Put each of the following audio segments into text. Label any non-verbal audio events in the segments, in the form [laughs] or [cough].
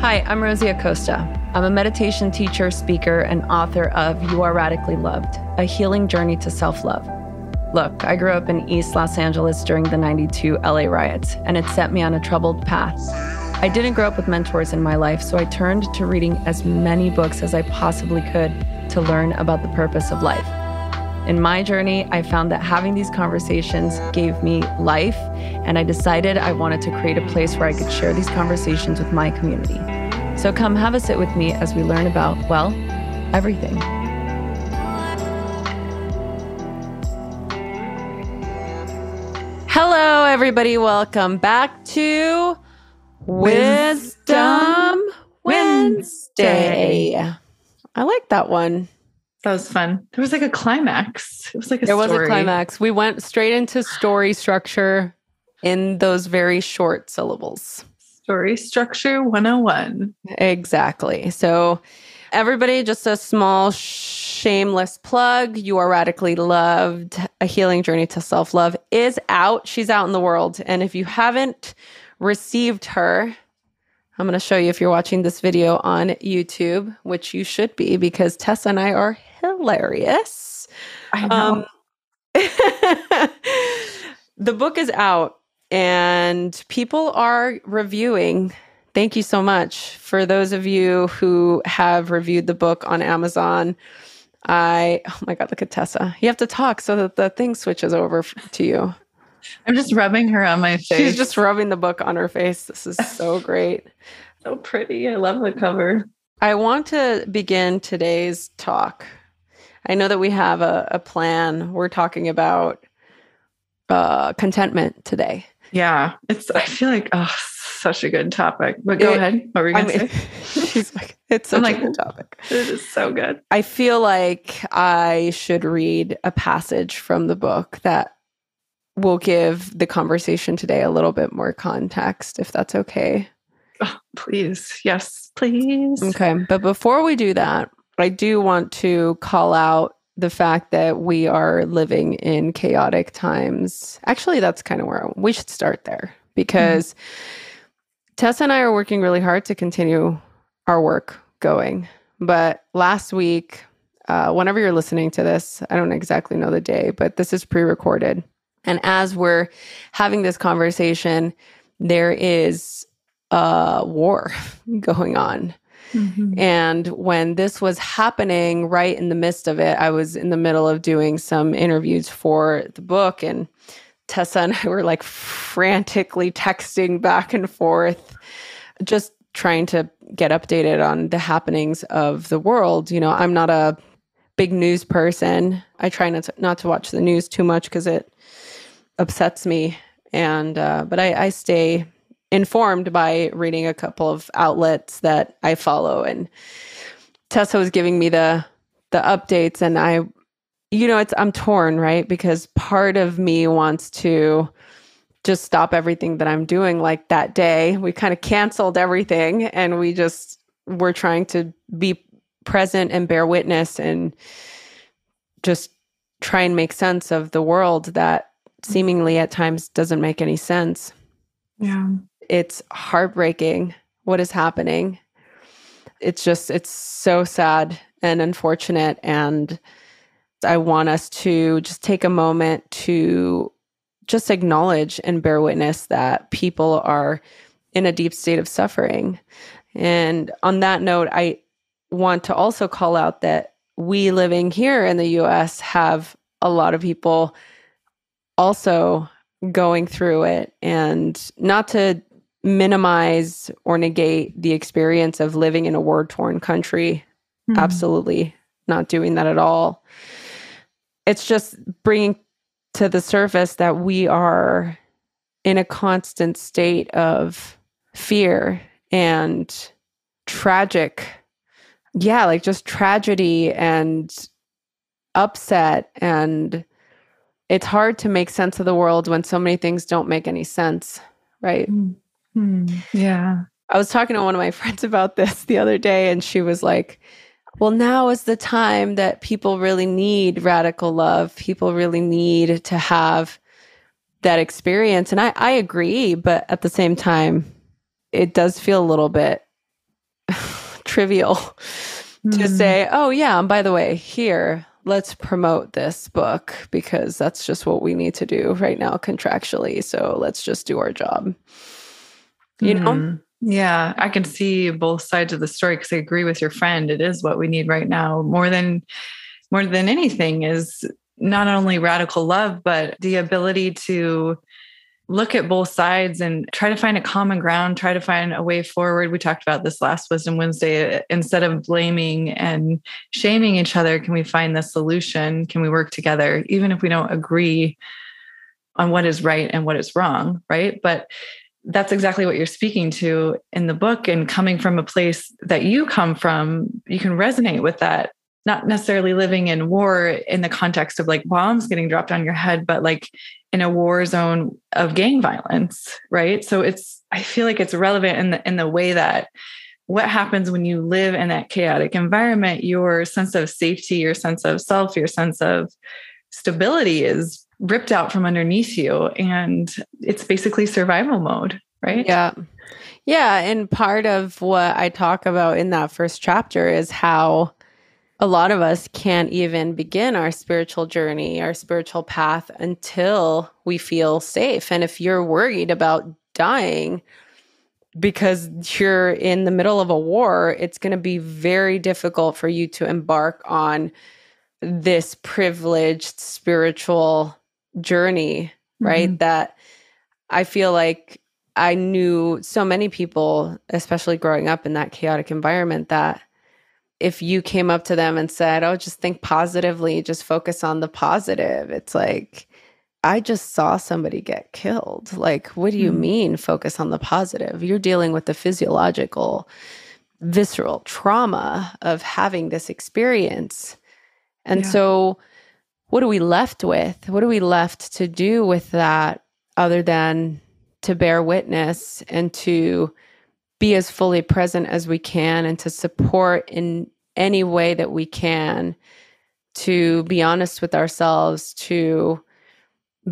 Hi, I'm Rosie Acosta. I'm a meditation teacher, speaker, and author of You Are Radically Loved A Healing Journey to Self Love. Look, I grew up in East Los Angeles during the 92 LA riots, and it set me on a troubled path. I didn't grow up with mentors in my life, so I turned to reading as many books as I possibly could to learn about the purpose of life. In my journey, I found that having these conversations gave me life, and I decided I wanted to create a place where I could share these conversations with my community. So come have a sit with me as we learn about, well, everything. Hello, everybody. Welcome back to Wisdom Wednesday. I like that one. That was fun. There was like a climax. It was like a There story. was a climax. We went straight into story structure in those very short syllables. Story structure 101. Exactly. So, everybody, just a small, shameless plug. You are radically loved. A healing journey to self love is out. She's out in the world. And if you haven't received her, I'm going to show you if you're watching this video on YouTube, which you should be because Tessa and I are hilarious. I know. Um, [laughs] the book is out and people are reviewing. Thank you so much for those of you who have reviewed the book on Amazon. I, oh my God, look at Tessa. You have to talk so that the thing switches over to you. I'm just rubbing her on my face. She's just rubbing the book on her face. This is so [laughs] great. so pretty. I love the cover. I want to begin today's talk. I know that we have a, a plan. We're talking about uh, contentment today. Yeah. It's I feel like oh such a good topic. But go It- ahead. What were you I gonna mean, say? [laughs] she's like, it's such I'm a good topic. It is so good. I feel like I should read a passage from the book that will give the conversation today a little bit more context, if that's okay. Oh, please. Yes, please. Okay. But before we do that, I do want to call out the fact that we are living in chaotic times. Actually, that's kind of where we should start there because Tessa and I are working really hard to continue our work going. But last week, uh, whenever you're listening to this, I don't exactly know the day, but this is pre recorded. And as we're having this conversation, there is a war [laughs] going on. Mhm. And when this was happening, right in the midst of it, I was in the middle of doing some interviews for the book, and Tessa and I [laughs] were like frantically texting back and forth, just trying to get updated on the happenings of the world. You know, I'm not a big news person. I try not to, not to watch the news too much because it upsets me. And uh, but I, I stay informed by reading a couple of outlets that I follow and Tessa was giving me the the updates and I you know it's I'm torn, right? Because part of me wants to just stop everything that I'm doing like that day. We kind of canceled everything and we just were trying to be present and bear witness and just try and make sense of the world that seemingly at times doesn't make any sense Yeah. It's heartbreaking what is happening. It's just, it's so sad and unfortunate. And I want us to just take a moment to just acknowledge and bear witness that people are in a deep state of suffering. And on that note, I want to also call out that we living here in the US have a lot of people also going through it and not to minimize or negate the experience of living in a war torn country. Mhm. Absolutely not doing that at all. It's just bringing to the surface that we are in a constant state of fear and tragic. Yeah, like just tragedy and upset. And it's hard to make sense of the world when so many things don't make any sense, right? Hmm. Yeah. I was talking to one of my [laughs] friends about this the other day, and she was like, Well, now is the time that people really need radical love. People really need to have that experience. And I, I agree, but at the same time, it does feel a little bit [laughs] trivial mm. to say, oh, yeah, and by the way, here, let's promote this book because that's just what we need to do right now contractually. So let's just do our job. You know? Mm. Yeah, I can see both sides of the story because I agree with your friend. It is what we need right now more than more than anything is not only radical love, but the ability to look at both sides and try to find a common ground, try to find a way forward. We talked about this last Wisdom Wednesday. Instead of blaming and shaming each other, can we find the solution? Can we work together, even if we don't agree on what is right and what is wrong? Right. But that's exactly what you're speaking to in the book. And coming from a place that you come from, you can resonate with that not necessarily living in war in the context of like bombs getting dropped on your head, but like in a war zone of gang violence, right? So it's I feel like it's relevant in the in the way that what happens when you live in that chaotic environment, your sense of safety, your sense of self, your sense of stability is ripped out from underneath you. And it's basically survival mode, right? Yeah. Yeah. And part of what I talk about in that first chapter is how a lot of us can't even begin our spiritual journey, our spiritual path until we feel safe. And if you're worried about dying because you're in the middle of a war, it's going to be very difficult for you to embark on this privileged spiritual journey, right? Mm-hmm. That I feel like I knew so many people, especially growing up in that chaotic environment, that if you came up to them and said, Oh, just think positively, just focus on the positive, it's like, I just saw somebody get killed. Like, what do you mm-hmm. mean focus on the positive? You're dealing with the physiological, visceral trauma of having this experience. And yeah. so, what are we left with? What are we left to do with that other than to bear witness and to be as fully present as we can and to support in any way that we can to be honest with ourselves, to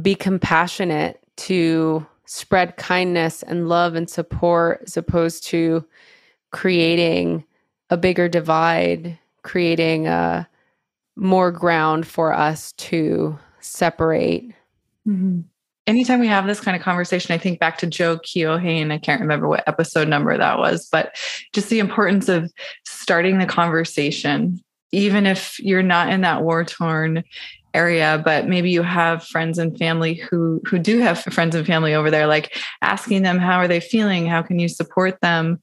be compassionate, to spread kindness and love and support as opposed to creating a bigger divide, creating a more ground for us to separate. Mm-hmm. Anytime we have this kind of conversation, I think back to Joe Keohane. I can't remember what episode number that was, but just the importance of starting the conversation, even if you're not in that war torn area but maybe you have friends and family who who do have friends and family over there like asking them how are they feeling? How can you support them?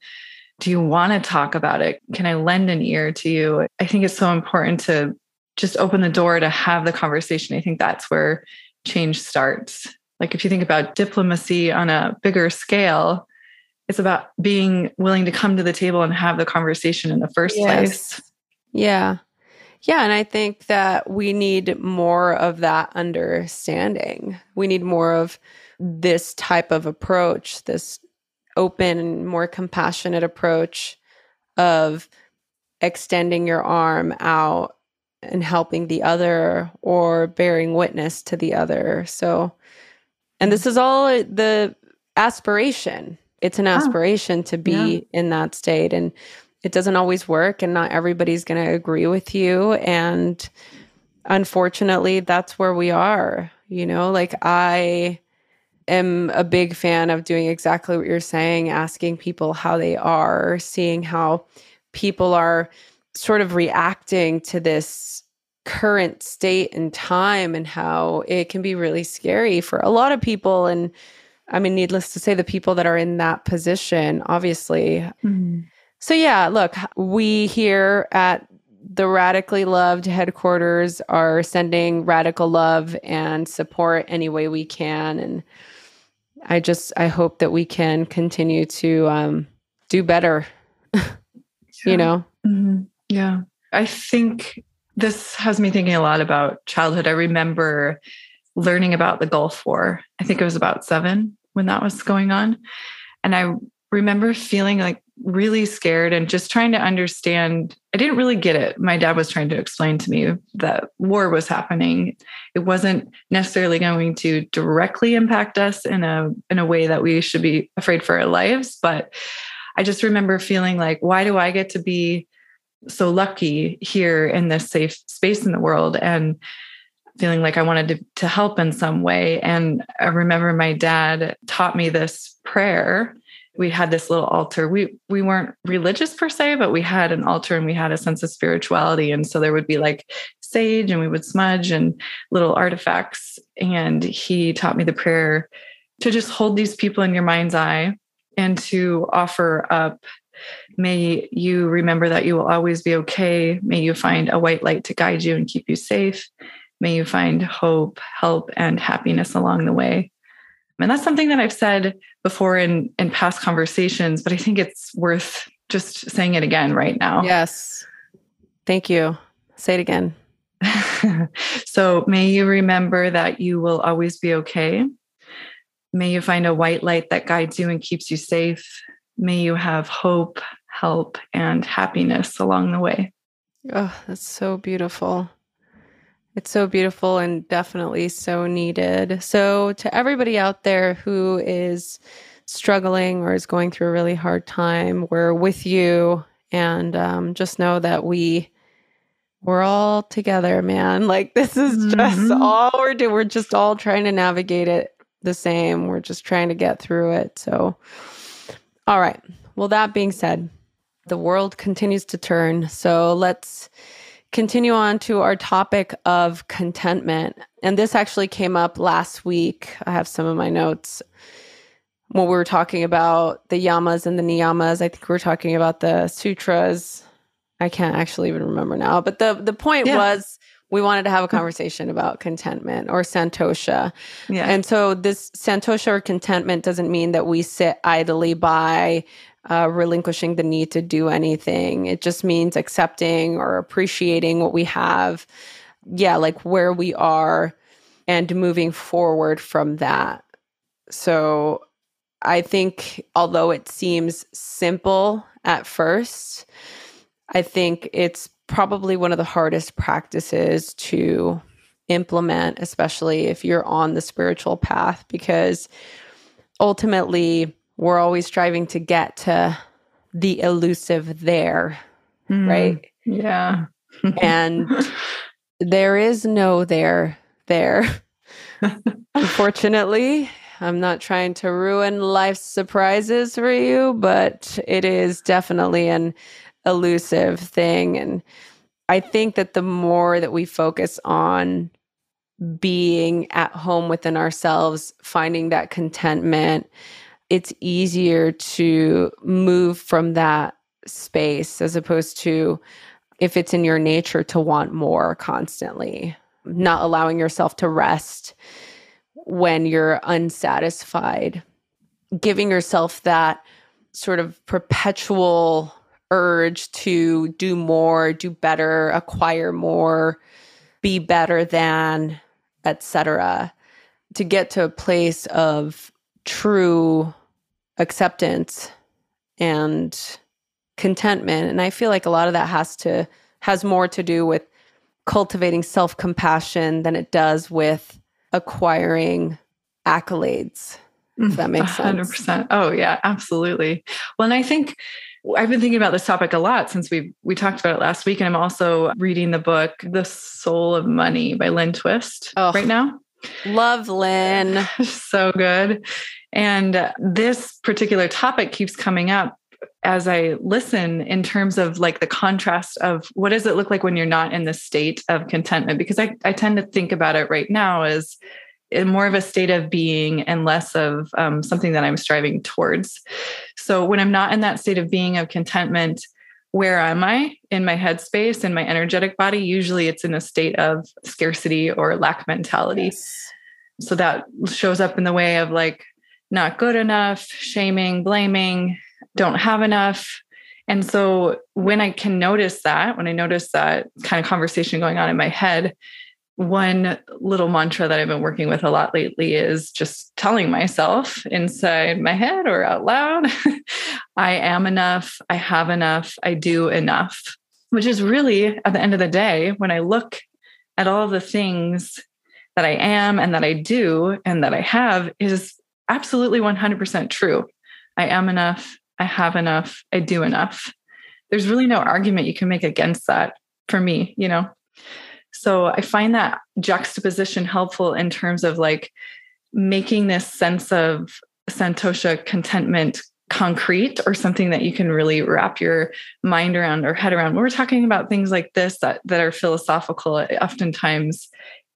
Do you want to talk about it? Can i lend an ear to you? I think it's so important to just open the door to have the conversation i think that's where change starts like if you think about diplomacy on a bigger scale, it's about being willing to come to the table and have the conversation in the first yes. place. Yeah. Yeah. And I think that we need more of that understanding. We need more of this type of approach, this open, more compassionate approach of extending your arm out and helping the other or bearing witness to the other. So and this is all the aspiration. It's an ah. aspiration oh, to be yeah. in that state. And it doesn't always work, and not everybody's going to agree with you. And unfortunately, that's where we are. You know, like I am a big fan of doing exactly what you're saying, asking people how they are, seeing how people are sort of reacting to this current state and time and how it can be really scary for a lot of people. And i mean needless to say the people that are in that position obviously. Mm-hmm. so yeah look we here at the radically loved headquarters are sending radical love and support any way we can. And i just i hope that we can continue to um, do better [laughs] you know? Mm-hmm. Yeah i think this has me thinking a lot about childhood. I remember learning about the Gulf War. I think it was about seven when that was going on. And I remember feeling like really scared and just trying to understand. I didn't really get it. My dad was trying to explain to me that war was happening. It wasn't necessarily going to directly impact us in a in a way that we should be afraid for our lives, but I just remember feeling like, why do I get to be so lucky here in this safe space in the world? And feeling like I wanted to, to help in some way. And I remember my dad taught me this prayer. We had this little altar. We we weren't religious per se, but we had an altar and we had a sense of spirituality. And so there would be like sage and we would smudge and little artifacts. And he taught me the prayer to just hold these people in your mind's eye and to offer up May you remember that you will always be okay. May you find a white light to guide you and keep you safe. May you find hope, help, and happiness along the way. And that's something that I've said before in, in past conversations, but I think it's worth just saying it again right now. Yes. Thank you. Say it again. [laughs] so may you remember that you will always be okay. May you find a white light that guides you and keeps you safe. May you have hope, help, and happiness along the way. Oh, that's so beautiful. It's so beautiful and definitely so needed. So, to everybody out there who is struggling or is going through a really hard time, we're with you, and um, just know that we we're all together, man. [laughs] Like this is just mm-hmm. all we're doing. We're just all trying to navigate it the same. We're just trying to get through it. So, all right. Well, that being said, the world continues to turn. So let's continue on to our topic of contentment. And this actually came up last week. I have some of my notes when we were talking about the yamas and the niyamas. I think we were talking about the sutras. I can't actually even remember now. But the, the point yeah. was we wanted to have a conversation about contentment or santosha. Yeah. And so this santosha or contentment doesn't mean that we sit idly by uh, relinquishing the need to do anything. It just means accepting or appreciating what we have. Yeah, like where we are and moving forward from that. So I think, although it seems simple at first, I think it's probably one of the hardest practices to implement, especially if you're on the spiritual path, because ultimately, we're always striving to get to the elusive there, mm, right? Yeah. [laughs] and there is no there there. [laughs] Unfortunately, I'm not trying to ruin life's surprises for you, but it is definitely an elusive thing. And I think that the more that we focus on being at home within ourselves, finding that contentment, it's easier to move from that space as opposed to if it's in your nature to want more constantly, not allowing yourself to rest when you're unsatisfied, giving yourself that sort of perpetual urge to do more, do better, acquire more, be better than, etc. To get to a place of true acceptance and contentment. And i feel like a lot of that has to has more to do with cultivating self-compassion than it does with acquiring accolades if that mm, makes sense. 100% oh yeah absolutely. Well and i think I've been thinking about this topic a lot since we we talked about it last week, and I'm also reading the book "The Soul of Money" by Lynn Twist oh, right now. Love Lynn. [laughs] so good. And this particular topic keeps coming up as I listen in terms of like the contrast of what does it look like when you're not in the state of contentment? Because I, I tend to think about it right now as more of a state of being and less of um, something that I'm striving towards. So when I'm not in that state of being of contentment, where am I in my headspace and my energetic body? Usually it's in a state of scarcity or lack mentality. Yes. So that shows up in the way of like not good enough, shaming, blaming, don't have enough. And so when I can notice that, when I notice that kind of conversation going on in my head, one little mantra that I've been working with a lot lately is just telling myself inside my head or out loud, [laughs] I am enough, I have enough, I do enough, which is really at the end of the day, when I look at all the things that I am and that I do and that I have, is absolutely 100% true. I am enough, I have enough, I do enough. There's really no argument you can make against that for me, you know? So I find that juxtaposition helpful in terms of like making this sense of Santosha contentment concrete or something that you can really wrap your mind around or head around. When we're talking about things like this that, that are philosophical, oftentimes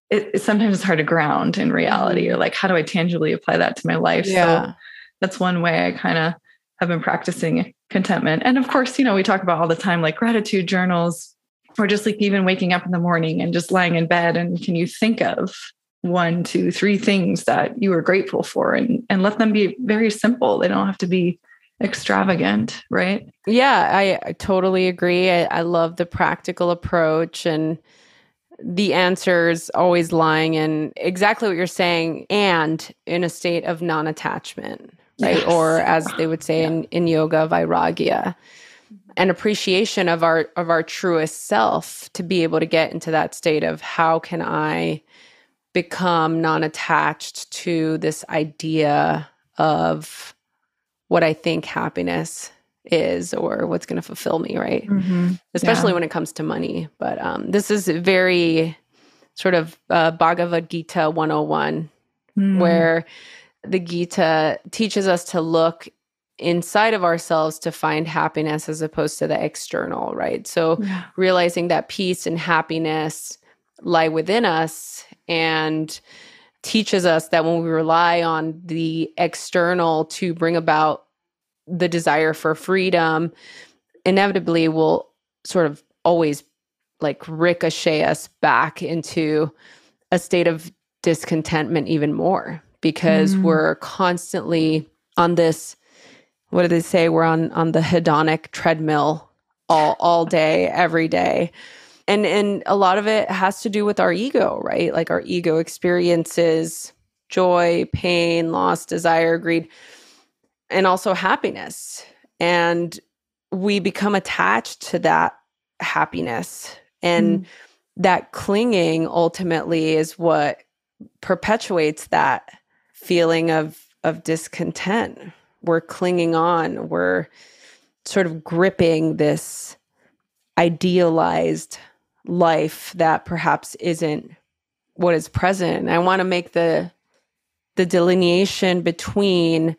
it, it sometimes it's hard to ground in reality mm-hmm. or like, how do I tangibly apply that to my life? Yeah. So that's one way I kind of have been practicing contentment. And of course, you know, we talk about all the time like gratitude journals, or just like even waking up in the morning and just lying in bed. And can you think of one, two, three things that you are grateful for and, and let them be very simple? They don't have to be extravagant, right? Yeah, I, I totally agree. I, I love the practical approach and the answers always lying in exactly what you're saying and in a state of non-attachment right yes. or as they would say yeah. in, in yoga vairagya an appreciation of our of our truest self to be able to get into that state of how can i become non-attached to this idea of what i think happiness is or what's going to fulfill me right mm-hmm. especially yeah. when it comes to money but um, this is very sort of uh, bhagavad gita 101 mm. where the gita teaches us to look inside of ourselves to find happiness as opposed to the external right so yeah. realizing that peace and happiness lie within us and teaches us that when we rely on the external to bring about the desire for freedom inevitably will sort of always like ricochet us back into a state of discontentment even more because mm. we're constantly on this what do they say we're on on the hedonic treadmill all all day every day and and a lot of it has to do with our ego right like our ego experiences joy pain loss desire greed and also happiness. And we become attached to that happiness. And mm. that clinging ultimately is what perpetuates that feeling of of discontent. We're clinging on. We're sort of gripping this idealized life that perhaps isn't what is present. I want to make the the delineation between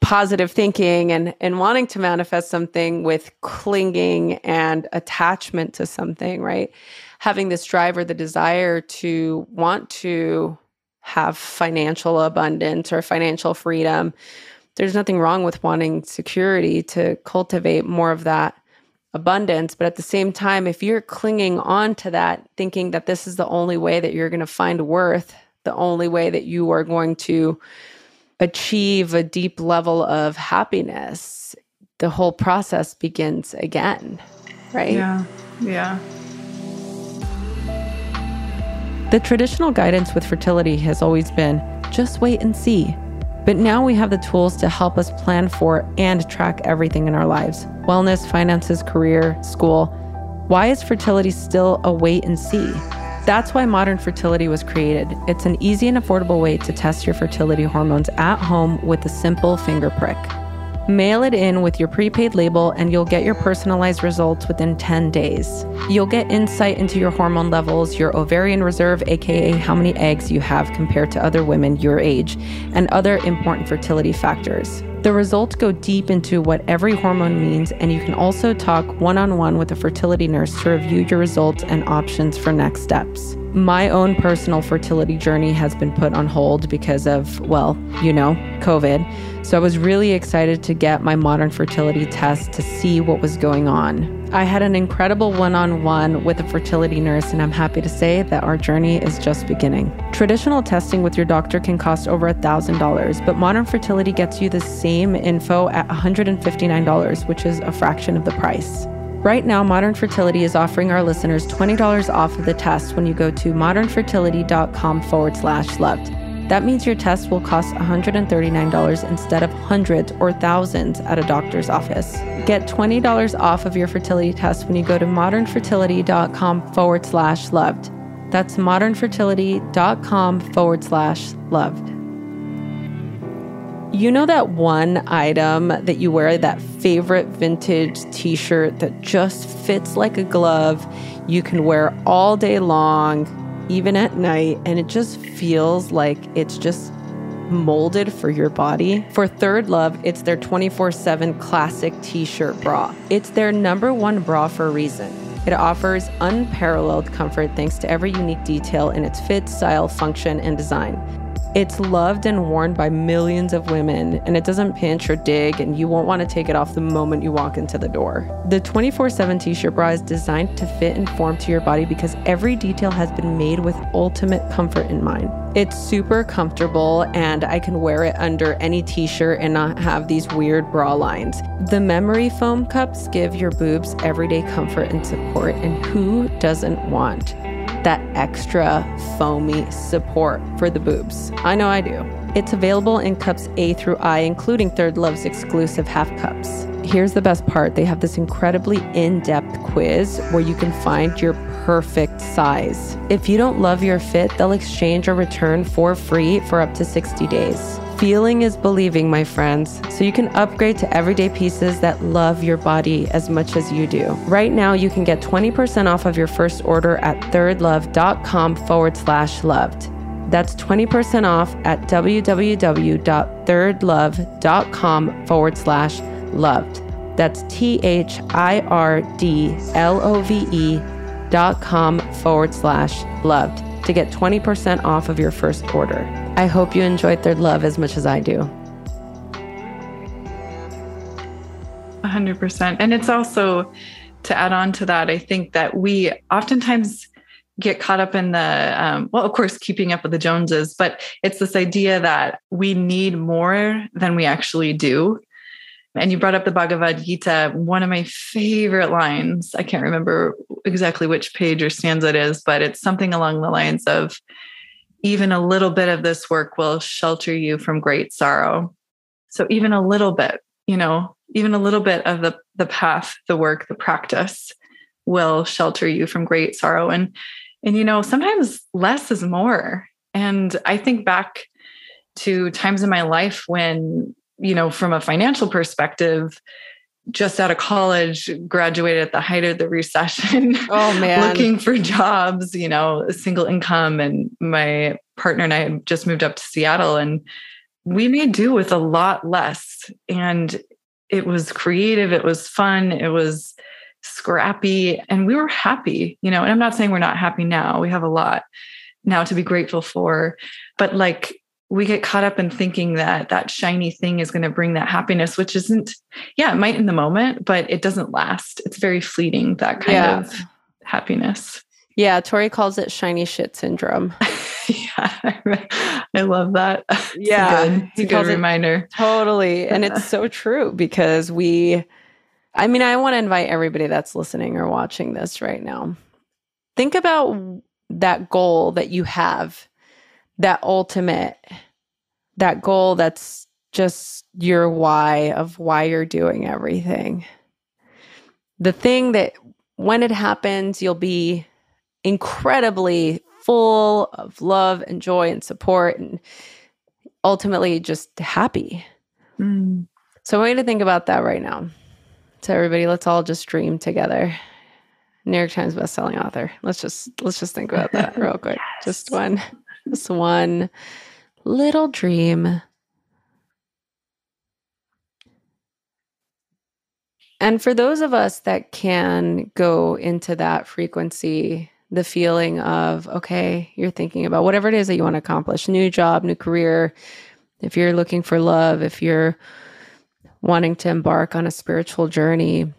positive thinking and and wanting to manifest something with clinging and attachment to something right having this drive or the desire to want to have financial abundance or financial freedom there's nothing wrong with wanting security to cultivate more of that abundance but at the same time if you're clinging on to that thinking that this is the only way that you're going to find worth the only way that you are going to achieve a deep level of happiness, the whole process begins again, right? Yeah. Yeah. The traditional guidance with fertility has always been just wait and see. But now we have the tools to help us plan for and track everything in our lives wellness, finances, career, school. Why is fertility still a wait and see? That's why Modern Fertility was created. It's an easy and affordable way to test your fertility hormones at home with a simple finger prick. Mail it in with your prepaid label, and you'll get your personalized results within 10 days. You'll get insight into your hormone levels, your ovarian reserve, aka how many eggs you have compared to other women your age, and other important fertility factors. The results go deep into what every hormone means, and you can also talk one on one with a fertility nurse to review your results and options for next steps. My own personal fertility journey has been put on hold because of, well, you know, COVID. So I was really excited to get my modern fertility test to see what was going on. I had an incredible one on one with a fertility nurse, and I'm happy to say that our journey is just beginning. Traditional testing with your doctor can cost over $1,000, but modern fertility gets you the same info at $159, which is a fraction of the price. Right now, Modern Fertility is offering our listeners $20 off of the test when you go to modernfertility.com forward slash loved. That means your test will cost $139 instead of hundreds or thousands at a doctor's office. Get $20 off of your fertility test when you go to modernfertility.com forward slash loved. That's modernfertility.com forward slash loved. You know that one item that you wear, that favorite vintage t shirt that just fits like a glove, you can wear all day long, even at night, and it just feels like it's just molded for your body. For Third Love, it's their 24 7 classic t shirt bra. It's their number one bra for a reason. It offers unparalleled comfort thanks to every unique detail in its fit, style, function, and design. It's loved and worn by millions of women, and it doesn't pinch or dig, and you won't want to take it off the moment you walk into the door. The 24 7 t shirt bra is designed to fit and form to your body because every detail has been made with ultimate comfort in mind. It's super comfortable, and I can wear it under any t shirt and not have these weird bra lines. The memory foam cups give your boobs everyday comfort and support, and who doesn't want? That extra foamy support for the boobs. I know I do. It's available in cups A through I, including Third Love's exclusive half cups. Here's the best part they have this incredibly in depth quiz where you can find your perfect size. If you don't love your fit, they'll exchange or return for free for up to 60 days. Feeling is believing, my friends. So you can upgrade to everyday pieces that love your body as much as you do. Right now, you can get 20% off of your first order at thirdlove.com forward slash loved. That's 20% off at www.thirdlove.com forward slash loved. That's T H I R D L O V E dot com forward slash loved to get 20% off of your first order. I hope you enjoyed Third Love as much as I do. 100%. And it's also to add on to that, I think that we oftentimes get caught up in the, um, well, of course, keeping up with the Joneses, but it's this idea that we need more than we actually do. And you brought up the Bhagavad Gita. One of my favorite lines, I can't remember exactly which page or stanza it is, but it's something along the lines of, even a little bit of this work will shelter you from great sorrow. So even a little bit, you know, even a little bit of the the path, the work, the practice will shelter you from great sorrow and and you know, sometimes less is more. And I think back to times in my life when, you know, from a financial perspective, just out of college, graduated at the height of the recession. [laughs] Oh man. looking for jobs, you know, single income. And my partner and I had just moved up to Seattle and we made do with a lot less. And it was creative, it was fun, it was scrappy, and we were happy, you know. And I'm not saying we're not happy now. We have a lot now to be grateful for. But like we get caught up in thinking that that shiny thing is going to bring that happiness, which isn't, yeah, it might in the moment, but it doesn't last. It's very fleeting, that kind yeah. of happiness. Yeah, Tori calls it shiny shit syndrome. [laughs] yeah, [laughs] I love that. Yeah, [laughs] it's a good, it's a good reminder. Totally. And it's so true because we, I mean, I want to invite everybody that's listening or watching this right now. Think about that goal that you have that ultimate that goal that's just your why of why you're doing everything. The thing that when it happens you'll be incredibly full of love and joy and support and ultimately just happy. Mm. so i want you to think about that right now. So everybody let's all just dream together. New york times bestselling author. Let's just let's just think about that [laughs] real quick. Yes. just one this one little dream. And for those of us that can go into that frequency, the feeling of, okay, you're thinking about whatever it is that you want to accomplish new job, new career, if you're looking for love, if you're wanting to embark on a spiritual journey,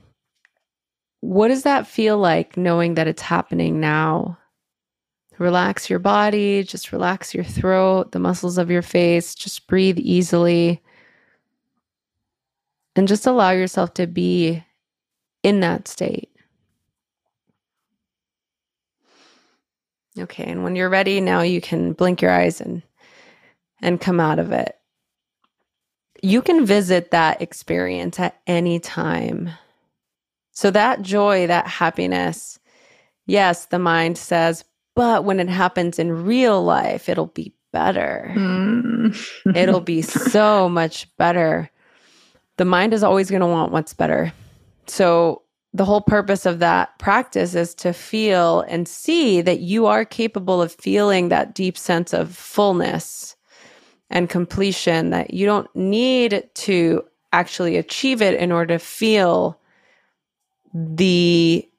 what does that feel like knowing that it's happening now? Relax your body, just relax your throat, the muscles of your face, just breathe easily. And just allow yourself to be in that state. Okay, and when you're ready, now you can blink your eyes and and come out of it. You can visit that experience at any time. So that joy, that happiness, yes, the mind says, but when it happens in real life, it'll be better. Mm. [laughs] It'll be so much better. The mind is always going to want what's better. So, the whole purpose of that practice is to feel and see that you are capable of feeling that deep sense of fullness and completion, that you don't need to actually achieve it in order to feel the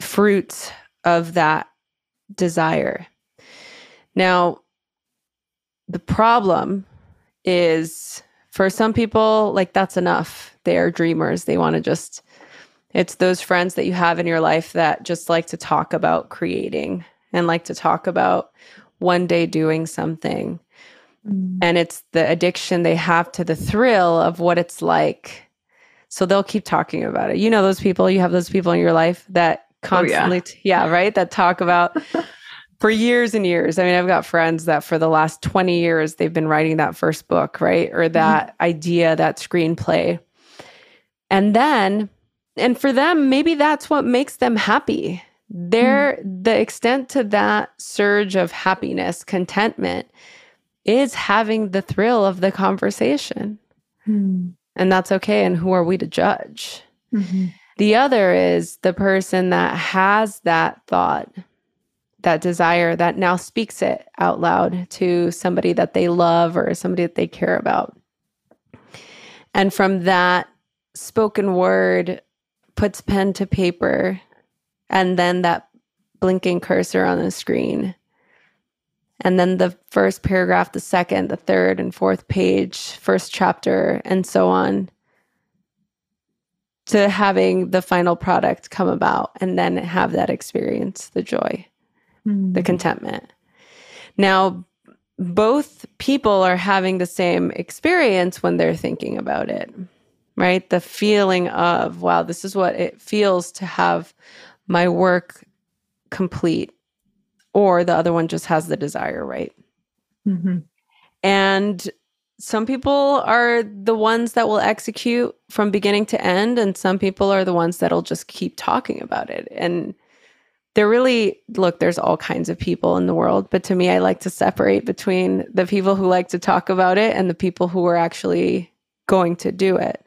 fruits of that desire. Now, the problem is for some people, like that's enough. They are dreamers. They want to just, it's those friends that you have in your life that just like to talk about creating and like to talk about one day doing something. Mm. And it's the addiction they have to the thrill of what it's like. So they'll keep talking about it. You know, those people, you have those people in your life that constantly, oh, yeah. yeah, right? That talk about [laughs] for years and years. I mean, I've got friends that for the last 20 years, they've been writing that first book, right? Or that mm-hmm. idea, that screenplay. And then, and for them, maybe that's what makes them happy. Their, mm-hmm. the extent to that surge of happiness, contentment is having the thrill of the conversation. Mm. And that's okay. And who are we to judge? The other is the person that has that thought, that desire, that now speaks it out loud to somebody that they love or somebody that they care about. And from that spoken word, puts pen to paper, and then that blinking cursor on the screen and then the first paragraph, the second, the third, and fourth page, first chapter, and so on to having the final product come about and then have that experience, the joy, mm. the contentment. Now, both people are having the same experience when they're thinking about it, right? The feeling of, wow, this is what it feels to have my work complete or the other one just has the desire, right? Mm-hmm. And some people are the ones that will execute from beginning to end, and some people are the ones that'll just keep talking about it. And they're really, look, there's all kinds of people in the world, but to me, I like to separate between the people who like to talk about it and the people who are actually going to do it.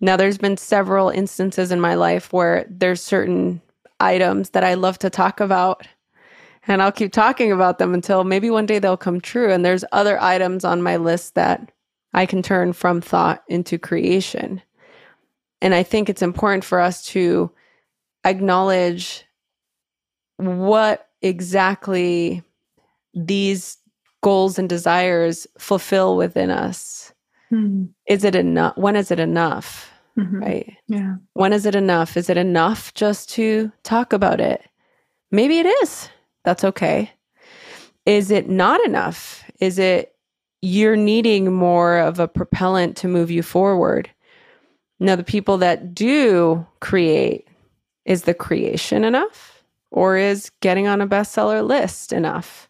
Now, there's been several instances in my life where there's certain items that I love to talk about and I'll keep talking about them until maybe one day they'll come true. And there's other items on my list that I can turn from thought into creation. And I think it's important for us to acknowledge what exactly these goals and desires fulfill within us. Mm-hmm. Is it enough? When is it enough? Mm-hmm. Right? Yeah. When is it enough? Is it enough just to talk about it? Maybe it is. That's okay. Is it not enough? Is it you're needing more of a propellant to move you forward? Now, the people that do create, is the creation enough? Or is getting on a bestseller list enough?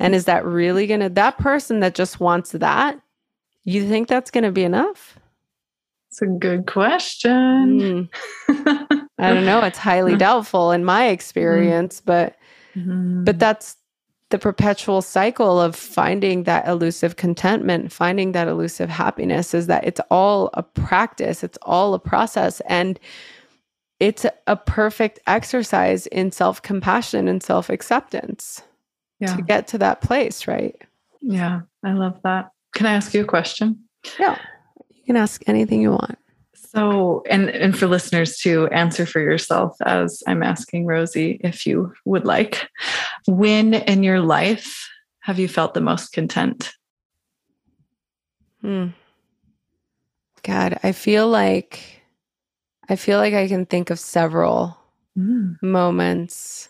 And is that really going to, that person that just wants that, you think that's going to be enough? It's a good question. Mm. I don't know. It's highly [laughs] doubtful in my experience, but Mm-hmm. But that's the perpetual cycle of finding that elusive contentment, finding that elusive happiness is that it's all a practice, it's all a process. And it's a perfect exercise in self compassion and self acceptance yeah. to get to that place, right? Yeah, I love that. Can I ask you a question? Yeah, you can ask anything you want. So, and and for listeners to answer for yourself, as I'm asking Rosie, if you would like, when in your life have you felt the most content? Hmm. God, I feel like I feel like I can think of several mm. moments,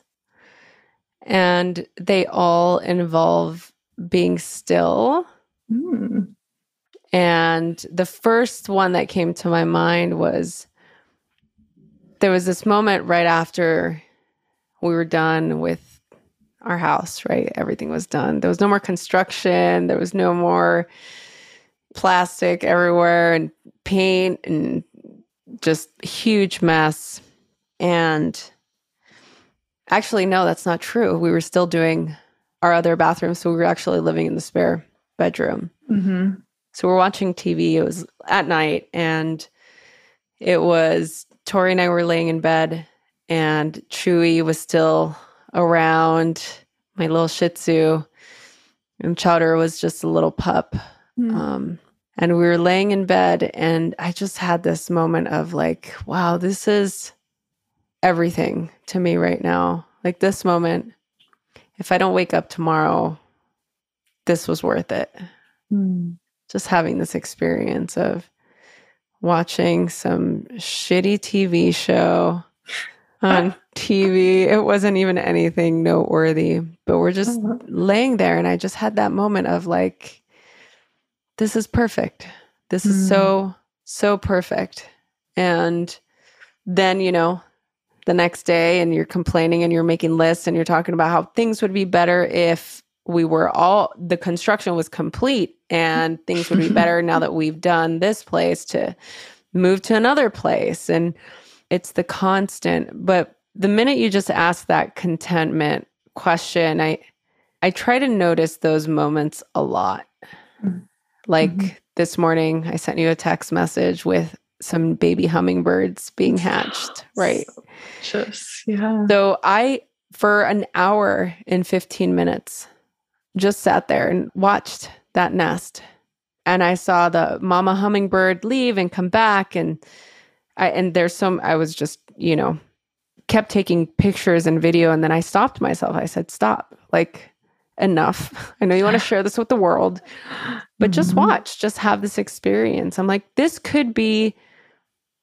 and they all involve being still. Mm. And the first one that came to my mind was there was this moment right after we were done with our house, right? Everything was done. There was no more construction, there was no more plastic everywhere and paint and just huge mess. And actually, no, that's not true. We were still doing our other bathroom. So we were actually living in the spare bedroom. Mm-hmm. So we're watching TV. It was at night and it was Tori and I were laying in bed and Chewy was still around, my little Shih Tzu, and Chowder was just a little pup. Mm. Um, and we were laying in bed, and I just had this moment of like, wow, this is everything to me right now. Like this moment, if I don't wake up tomorrow, this was worth it. Mm. Just having this experience of watching some shitty TV show [laughs] on TV. It wasn't even anything noteworthy, but we're just Uh-huh. laying there. And I just had that moment of like, this is perfect. This is Mm. so, so perfect. And then, you know, the next day, and you're complaining and you're making lists and you're talking about how things would be better if we were all, the construction was complete and [laughs] things would be better now that we've done this place to move to another place. And it's the constant. But the minute you just ask that contentment question, I, I try to notice those moments a lot. Mm. Like Mhm. this morning, I sent you a text message with some baby hummingbirds being hatched, right? Just yeah. So I, for an hour and 15 minutes, just sat there and watched that nest. And I saw the mama hummingbird leave and come back. And I, and there's some, I was just, you know, kept taking pictures and video. And then I stopped myself. I said, stop, like, enough. [laughs] I know you want to [laughs] share this with the world, but just Mhm. watch, just have this experience. I'm like, this could be,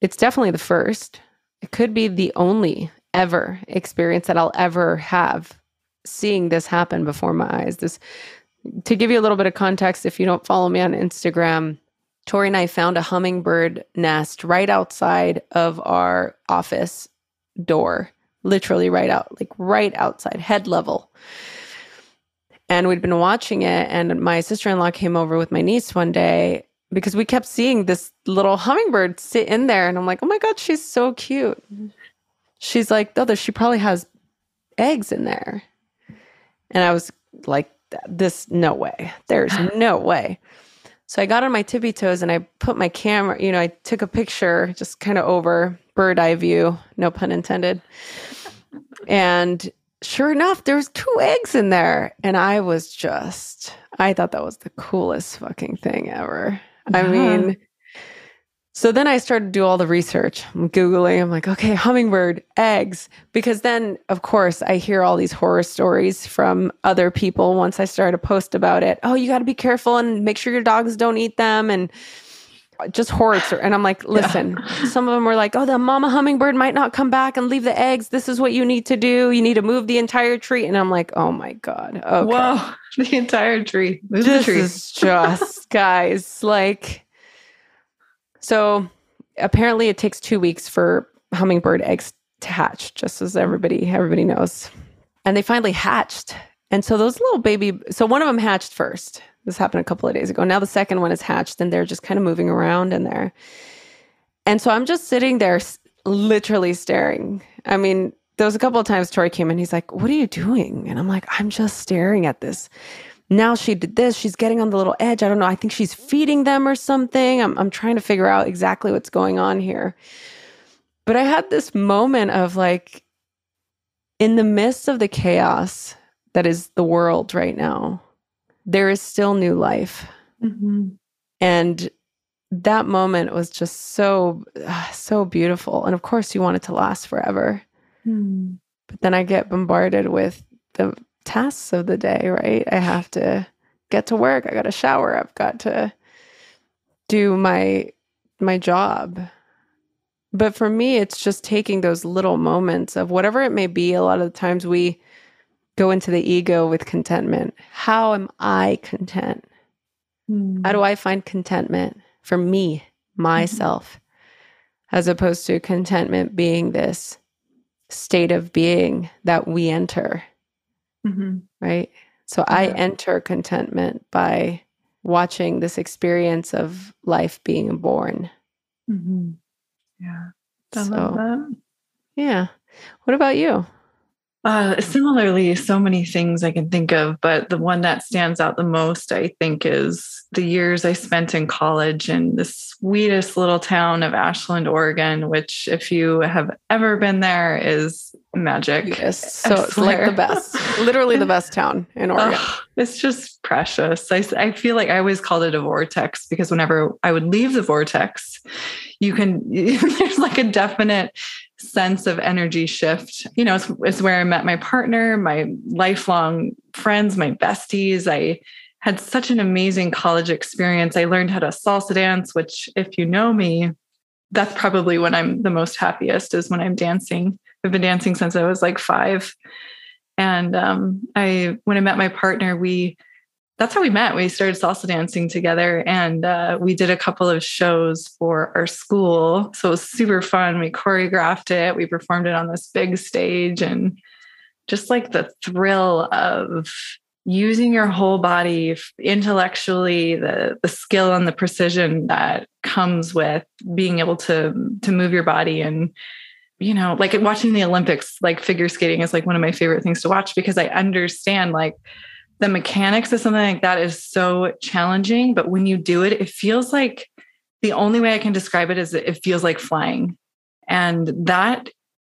it's definitely the first. It could be the only ever experience that I'll ever have seeing this happen before my eyes. This, to give you a little bit of context, if you don't follow me on Instagram, Tori and I found a hummingbird nest right outside of our office door, literally right out, like right outside, head level. And we'd been watching it, and my sister in law came over with my niece one day because we kept seeing this little hummingbird sit in there. And I'm like, oh my God, she's so cute. She's like, oh, she probably has eggs in there. And I was like, this, no way. There's [sighs] no way. So I got on my tippy toes and I put my camera, you know, I took a picture just kind of over bird eye view, no pun intended. And sure enough, there was two eggs in there. And I was just, I thought that was the coolest fucking thing ever. I mean, so then I started to do all the research. I'm Googling. I'm like, okay, hummingbird, eggs. Because then, of course, I hear all these horror stories from other people once I started to post about it. Oh, you got to be careful and make sure your dogs don't eat them. And just horror. And I'm like, [laughs] listen, some of them were like, oh, the mama hummingbird might not come back and leave the eggs. This is what you need to do. You need to move the entire tree. And I'm like, oh my God. Okay. Whoa, [laughs] the entire tree. Move the This tree. is just, [laughs] guys, like, so apparently it takes two weeks for hummingbird eggs to hatch, just as everybody everybody knows. And they finally hatched. And so those little baby, so one of them hatched first. This happened a couple of days ago. Now the second one is hatched, and they're just kind of moving around in there. And so I'm just sitting there, literally staring. I mean, there was a couple of times Tori came in. He's like, "What are you doing?" And I'm like, "I'm just staring at this." Now she did this. She's getting on the little edge. I don't know. I think she's feeding them or something. I'm I'm trying to figure out exactly what's going on here. But I had this moment of like, in the midst of the chaos that is the world right now, there is still new life. Mhm. And that moment was just so, [sighs] so beautiful. And of course, you want it to last forever. Hmm. But then I get bombarded with the tasks of the day, right? I have to get to work. I got to shower. I've got to do my my job. But for me, it's just taking those little moments of whatever it may be. A lot of the times we go into the ego with contentment. How am I content? Hmm. How do I find contentment for me, myself, as opposed to contentment being this state of being that we enter, Mhm. right? So I enter contentment by watching this experience of life being born. Mhm. Yeah. I So, love that. yeah. What about you? Uh, similarly, so many things I can think of, but the one that stands out the most, I think, is the years I spent in college in the sweetest little town of Ashland, Oregon, which, if you have ever been there, is magic. Yes. So it's like the best, literally the best town in [laughs] Oregon. Oh, it's just precious. I, I feel like I always called it a vortex because whenever I would leave the vortex, you can, [laughs] there's like a definite sense of energy shift. You know, it's, it's where I met my partner, my lifelong friends, my besties. I had such an amazing college experience. I learned how to salsa dance, which, if you know me, that's probably when I'm the most happiest is when I'm dancing. I've been dancing since I was like five. And um, I, when I met my partner, we that's how we met. We started salsa dancing together and uh, we did a couple of shows for our school. So it was super fun. We choreographed it, we performed it on this big stage, and just like the thrill of using your whole body intellectually the the skill and the precision that comes with being able to to move your body and you know like watching the olympics like figure skating is like one of my favorite things to watch because i understand like the mechanics of something like that is so challenging. But when you do it, it feels like the only way I can describe it is it feels like flying. And that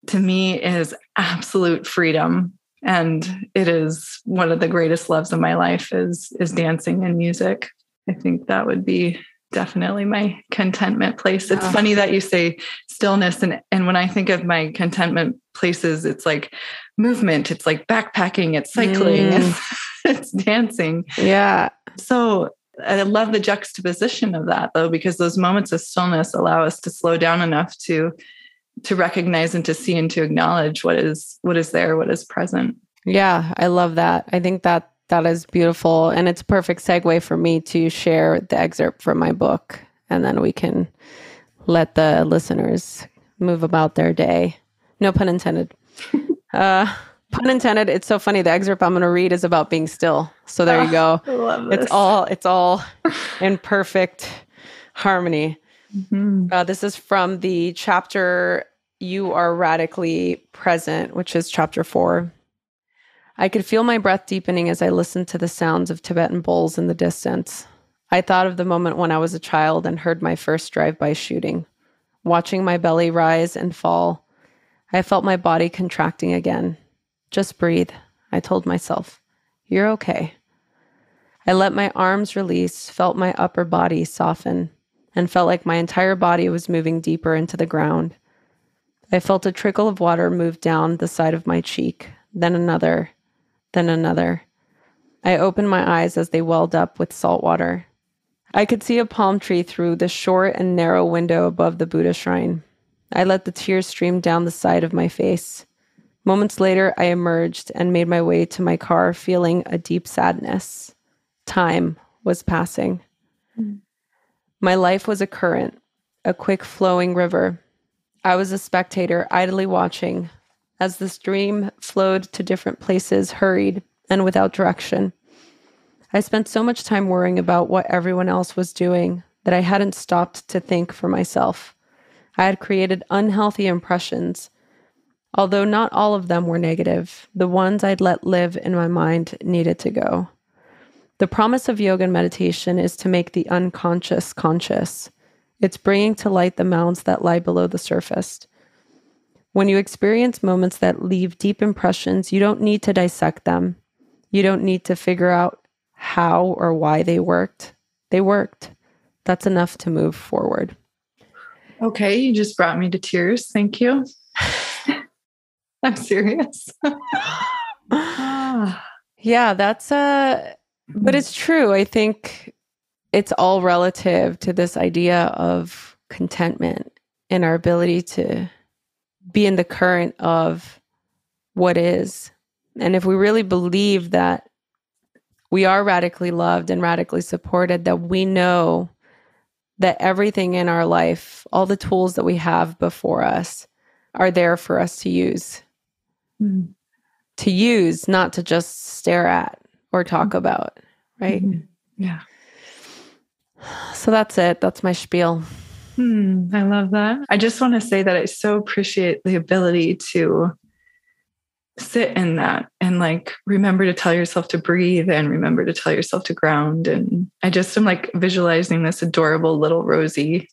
to me is absolute freedom. And it is one of the greatest loves of my life is is dancing and music. I think that would be definitely my contentment place. It's oh. funny that you say stillness and and when I think of my contentment places it's like movement, it's like backpacking, it's cycling. Mm. it's [laughs] dancing. Yeah. So I love the juxtaposition of that though, because those moments of stillness allow us to slow down enough to to recognize and to see and to acknowledge what is what is there, what is present. Yeah, I love that. I think that that is beautiful. And it's a perfect segue for me to share the excerpt from my book. And then we can let the listeners move about their day. No pun intended. [laughs] uh, Pun intended. It's so funny. The excerpt I'm going to read is about being still. So there you go. Oh, it's all it's all [laughs] in perfect harmony. Mm-hmm. Uh, this is from the chapter "You Are Radically Present," which is chapter four. I could feel my breath deepening as I listened to the sounds of Tibetan bowls in the distance. I thought of the moment when I was a child and heard my first drive-by shooting, watching my belly rise and fall. I felt my body contracting again. Just breathe, I told myself. You're okay. I let my arms release, felt my upper body soften, and felt like my entire body was moving deeper into the ground. I felt a trickle of water move down the side of my cheek, then another, then another. I opened my eyes as they welled up with salt water. I could see a palm tree through the short and narrow window above the Buddha shrine. I let the tears stream down the side of my face. Moments later, I emerged and made my way to my car, feeling a deep sadness. Time was passing. Mm. My life was a current, a quick flowing river. I was a spectator, idly watching as the stream flowed to different places, hurried and without direction. I spent so much time worrying about what everyone else was doing that I hadn't stopped to think for myself. I had created unhealthy impressions Although not all of them were negative, the ones I'd let live in my mind needed to go. The promise of yoga and meditation is to make the unconscious conscious. It's bringing to light the mounds that lie below the surface. When you experience moments that leave deep impressions, you don't need to dissect them. You don't need to figure out how or why they worked. They worked. That's enough to move forward. Okay, you just brought me to tears. Thank you. [laughs] I'm serious. [laughs] yeah, that's uh but it's true. I think it's all relative to this idea of contentment and our ability to be in the current of what is. And if we really believe that we are radically loved and radically supported, that we know that everything in our life, all the tools that we have before us, are there for us to use mm. to use, not to just stare at or talk mm. about. Right. Mm-hmm. Yeah. So that's it. That's my spiel. Hmm, I love that. I just want to say that I so appreciate the ability to sit in that and like remember to tell yourself to breathe and remember to tell yourself to ground. And I just am like visualizing this adorable little Rosie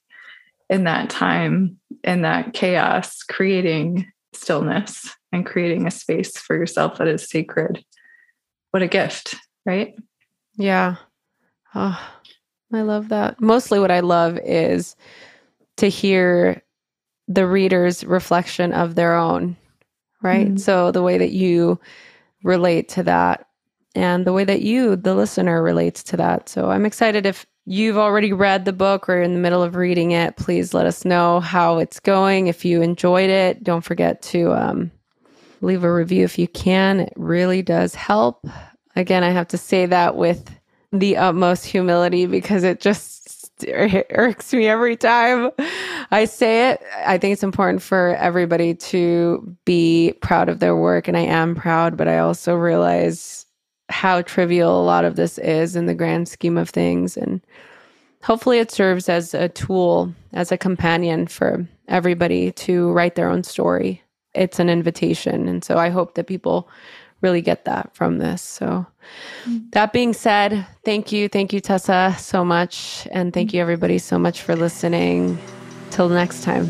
in that time, in that chaos, creating stillness and creating a space for yourself that is sacred. What a gift, right? Yeah. Oh, I love that. Mostly what I love is to hear the reader's reflection of their own, right? Mm-hmm. So the way that you relate to that and the way that you, the listener, relates to that. So I'm excited if you've already read the book or you're in the middle of reading it, please let us know how it's going. If you enjoyed it, don't forget to um, leave a review if you can. It really does help. Again, I have to say that with the utmost humility because it just irks me every time I say it. I think it's important for everybody to be proud of their work, and I am proud, but I also realize how trivial a lot of this is in the grand scheme of things. And hopefully, it serves as a tool, as a companion for everybody to write their own story. It's an invitation. And so I hope that people really get that from this. So, that being said, thank you. Thank you, Tessa, so much. And thank you, everybody, so much for listening. Till next time.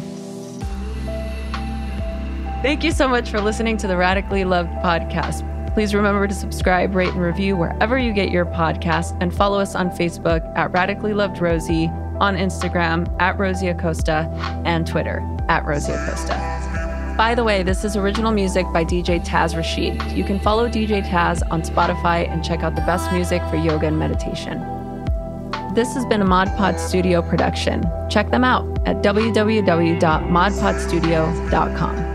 Thank you so much for listening to the Radically Loved podcast. Please remember to subscribe, rate, and review wherever you get your podcast, and follow us on Facebook at Radically Loved Rosie, on Instagram at Rosie Acosta, and Twitter at Rosie Acosta. By the way, this is original music by DJ Taz Rashid. You can follow DJ Taz on Spotify and check out the best music for yoga and meditation. This has been a Mod Pod Studio production. Check them out at www.modpodstudio.com.